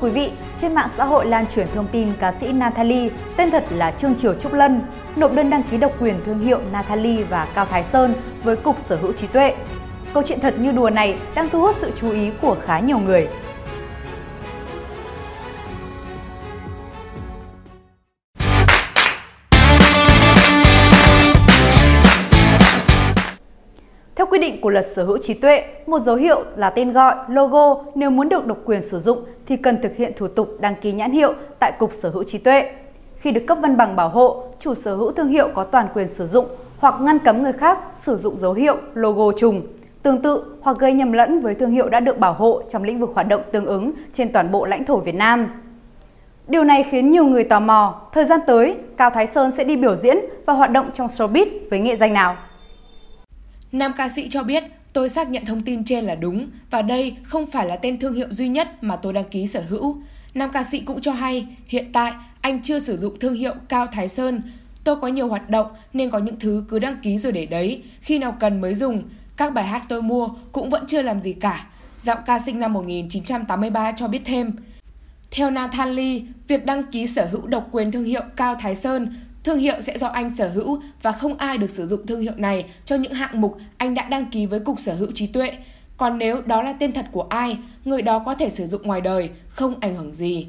quý vị, trên mạng xã hội lan truyền thông tin ca sĩ Natalie, tên thật là Trương Triều Trúc Lân, nộp đơn đăng ký độc quyền thương hiệu Natalie và Cao Thái Sơn với Cục Sở hữu trí tuệ. Câu chuyện thật như đùa này đang thu hút sự chú ý của khá nhiều người. Quy định của luật sở hữu trí tuệ, một dấu hiệu là tên gọi, logo nếu muốn được độc quyền sử dụng thì cần thực hiện thủ tục đăng ký nhãn hiệu tại Cục Sở hữu trí tuệ. Khi được cấp văn bằng bảo hộ, chủ sở hữu thương hiệu có toàn quyền sử dụng hoặc ngăn cấm người khác sử dụng dấu hiệu, logo trùng, tương tự hoặc gây nhầm lẫn với thương hiệu đã được bảo hộ trong lĩnh vực hoạt động tương ứng trên toàn bộ lãnh thổ Việt Nam. Điều này khiến nhiều người tò mò, thời gian tới, Cao Thái Sơn sẽ đi biểu diễn và hoạt động trong showbiz với nghệ danh nào? Nam ca sĩ cho biết, tôi xác nhận thông tin trên là đúng và đây không phải là tên thương hiệu duy nhất mà tôi đăng ký sở hữu. Nam ca sĩ cũng cho hay, hiện tại anh chưa sử dụng thương hiệu Cao Thái Sơn. Tôi có nhiều hoạt động nên có những thứ cứ đăng ký rồi để đấy, khi nào cần mới dùng. Các bài hát tôi mua cũng vẫn chưa làm gì cả. Giọng ca sinh năm 1983 cho biết thêm. Theo Nathan Lee, việc đăng ký sở hữu độc quyền thương hiệu Cao Thái Sơn Thương hiệu sẽ do anh sở hữu và không ai được sử dụng thương hiệu này cho những hạng mục anh đã đăng ký với Cục Sở hữu trí tuệ. Còn nếu đó là tên thật của ai, người đó có thể sử dụng ngoài đời, không ảnh hưởng gì.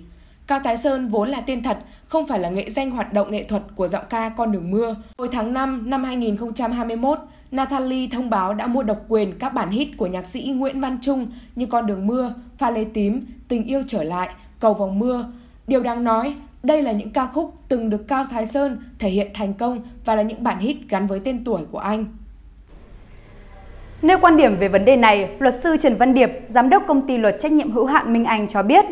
Cao Thái Sơn vốn là tên thật, không phải là nghệ danh hoạt động nghệ thuật của giọng ca Con đường mưa. Hồi tháng 5 năm 2021, Natalie thông báo đã mua độc quyền các bản hit của nhạc sĩ Nguyễn Văn Trung như Con đường mưa, Pha lê tím, Tình yêu trở lại, Cầu vòng mưa. Điều đáng nói, đây là những ca khúc từng được Cao Thái Sơn thể hiện thành công và là những bản hit gắn với tên tuổi của anh. Nêu quan điểm về vấn đề này, luật sư Trần Văn Điệp, giám đốc công ty luật trách nhiệm hữu hạn Minh Anh cho biết,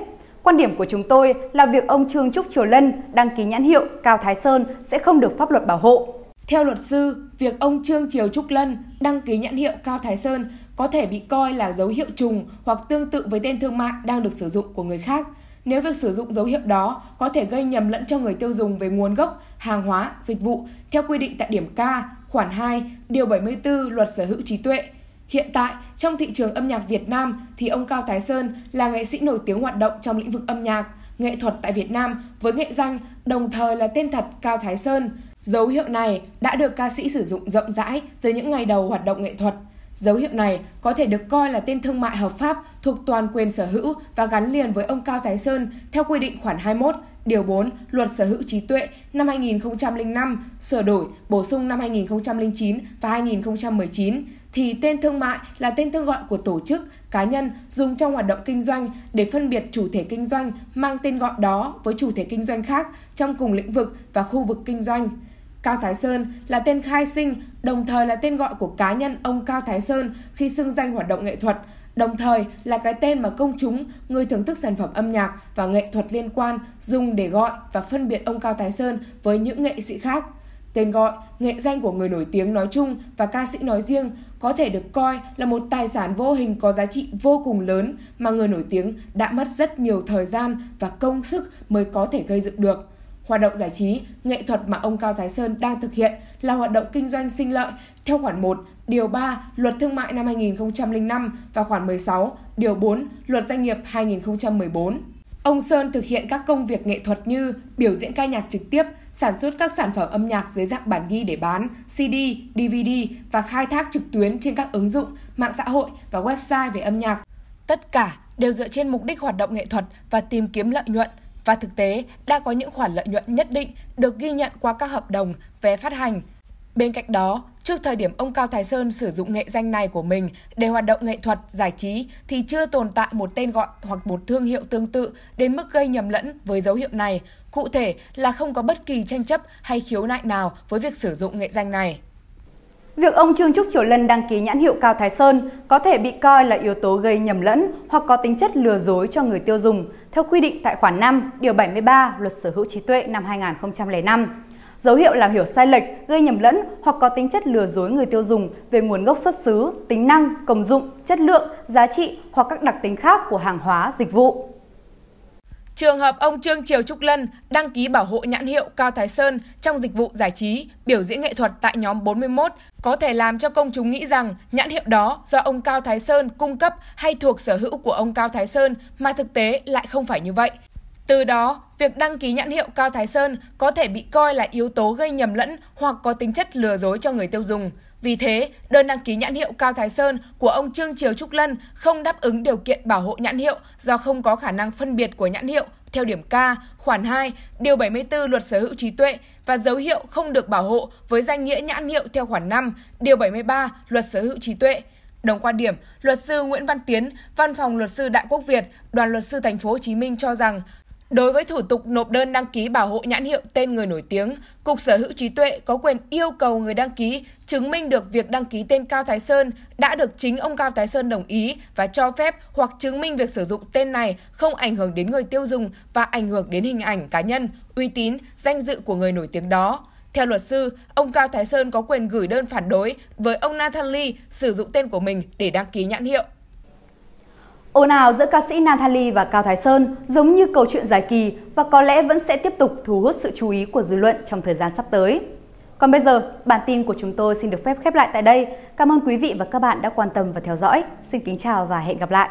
quan điểm của chúng tôi là việc ông Trương Trúc Triều Lân đăng ký nhãn hiệu Cao Thái Sơn sẽ không được pháp luật bảo hộ. Theo luật sư, việc ông Trương Triều Trúc Lân đăng ký nhãn hiệu Cao Thái Sơn có thể bị coi là dấu hiệu trùng hoặc tương tự với tên thương mại đang được sử dụng của người khác – nếu việc sử dụng dấu hiệu đó có thể gây nhầm lẫn cho người tiêu dùng về nguồn gốc, hàng hóa, dịch vụ theo quy định tại điểm K, khoản 2, điều 74 Luật Sở hữu trí tuệ. Hiện tại, trong thị trường âm nhạc Việt Nam thì ông Cao Thái Sơn là nghệ sĩ nổi tiếng hoạt động trong lĩnh vực âm nhạc, nghệ thuật tại Việt Nam với nghệ danh đồng thời là tên thật Cao Thái Sơn. Dấu hiệu này đã được ca sĩ sử dụng rộng rãi dưới những ngày đầu hoạt động nghệ thuật. Dấu hiệu này có thể được coi là tên thương mại hợp pháp thuộc toàn quyền sở hữu và gắn liền với ông Cao Thái Sơn theo quy định khoản 21, điều 4 Luật Sở hữu trí tuệ năm 2005 sửa đổi, bổ sung năm 2009 và 2019 thì tên thương mại là tên thương gọi của tổ chức, cá nhân dùng trong hoạt động kinh doanh để phân biệt chủ thể kinh doanh mang tên gọi đó với chủ thể kinh doanh khác trong cùng lĩnh vực và khu vực kinh doanh. Cao Thái Sơn là tên khai sinh, đồng thời là tên gọi của cá nhân ông Cao Thái Sơn khi xưng danh hoạt động nghệ thuật, đồng thời là cái tên mà công chúng, người thưởng thức sản phẩm âm nhạc và nghệ thuật liên quan dùng để gọi và phân biệt ông Cao Thái Sơn với những nghệ sĩ khác. Tên gọi, nghệ danh của người nổi tiếng nói chung và ca sĩ nói riêng có thể được coi là một tài sản vô hình có giá trị vô cùng lớn mà người nổi tiếng đã mất rất nhiều thời gian và công sức mới có thể gây dựng được. Hoạt động giải trí, nghệ thuật mà ông Cao Thái Sơn đang thực hiện là hoạt động kinh doanh sinh lợi theo khoản 1, điều 3 Luật Thương mại năm 2005 và khoản 16, điều 4 Luật Doanh nghiệp 2014. Ông Sơn thực hiện các công việc nghệ thuật như biểu diễn ca nhạc trực tiếp, sản xuất các sản phẩm âm nhạc dưới dạng bản ghi để bán, CD, DVD và khai thác trực tuyến trên các ứng dụng, mạng xã hội và website về âm nhạc. Tất cả đều dựa trên mục đích hoạt động nghệ thuật và tìm kiếm lợi nhuận, và thực tế đã có những khoản lợi nhuận nhất định được ghi nhận qua các hợp đồng, vé phát hành. Bên cạnh đó, trước thời điểm ông Cao Thái Sơn sử dụng nghệ danh này của mình để hoạt động nghệ thuật, giải trí thì chưa tồn tại một tên gọi hoặc một thương hiệu tương tự đến mức gây nhầm lẫn với dấu hiệu này. Cụ thể là không có bất kỳ tranh chấp hay khiếu nại nào với việc sử dụng nghệ danh này. Việc ông Trương Trúc Triều Lân đăng ký nhãn hiệu Cao Thái Sơn có thể bị coi là yếu tố gây nhầm lẫn hoặc có tính chất lừa dối cho người tiêu dùng theo quy định tại khoản 5, điều 73 Luật Sở hữu trí tuệ năm 2005. Dấu hiệu làm hiểu sai lệch, gây nhầm lẫn hoặc có tính chất lừa dối người tiêu dùng về nguồn gốc xuất xứ, tính năng, công dụng, chất lượng, giá trị hoặc các đặc tính khác của hàng hóa, dịch vụ. Trường hợp ông Trương Triều Trúc Lân đăng ký bảo hộ nhãn hiệu Cao Thái Sơn trong dịch vụ giải trí, biểu diễn nghệ thuật tại nhóm 41 có thể làm cho công chúng nghĩ rằng nhãn hiệu đó do ông Cao Thái Sơn cung cấp hay thuộc sở hữu của ông Cao Thái Sơn mà thực tế lại không phải như vậy. Từ đó, việc đăng ký nhãn hiệu Cao Thái Sơn có thể bị coi là yếu tố gây nhầm lẫn hoặc có tính chất lừa dối cho người tiêu dùng. Vì thế, đơn đăng ký nhãn hiệu Cao Thái Sơn của ông Trương Triều Trúc Lân không đáp ứng điều kiện bảo hộ nhãn hiệu do không có khả năng phân biệt của nhãn hiệu theo điểm K, khoản 2, điều 74 Luật Sở hữu trí tuệ và dấu hiệu không được bảo hộ với danh nghĩa nhãn hiệu theo khoản 5, điều 73 Luật Sở hữu trí tuệ. Đồng quan điểm, luật sư Nguyễn Văn Tiến, Văn phòng luật sư Đại Quốc Việt, Đoàn luật sư thành phố Hồ Chí Minh cho rằng Đối với thủ tục nộp đơn đăng ký bảo hộ nhãn hiệu tên người nổi tiếng, Cục Sở hữu trí tuệ có quyền yêu cầu người đăng ký chứng minh được việc đăng ký tên Cao Thái Sơn đã được chính ông Cao Thái Sơn đồng ý và cho phép hoặc chứng minh việc sử dụng tên này không ảnh hưởng đến người tiêu dùng và ảnh hưởng đến hình ảnh cá nhân, uy tín, danh dự của người nổi tiếng đó. Theo luật sư, ông Cao Thái Sơn có quyền gửi đơn phản đối với ông Nathan Lee sử dụng tên của mình để đăng ký nhãn hiệu. Ồn ào giữa ca sĩ Natalie và Cao Thái Sơn giống như câu chuyện dài kỳ và có lẽ vẫn sẽ tiếp tục thu hút sự chú ý của dư luận trong thời gian sắp tới. Còn bây giờ, bản tin của chúng tôi xin được phép khép lại tại đây. Cảm ơn quý vị và các bạn đã quan tâm và theo dõi. Xin kính chào và hẹn gặp lại.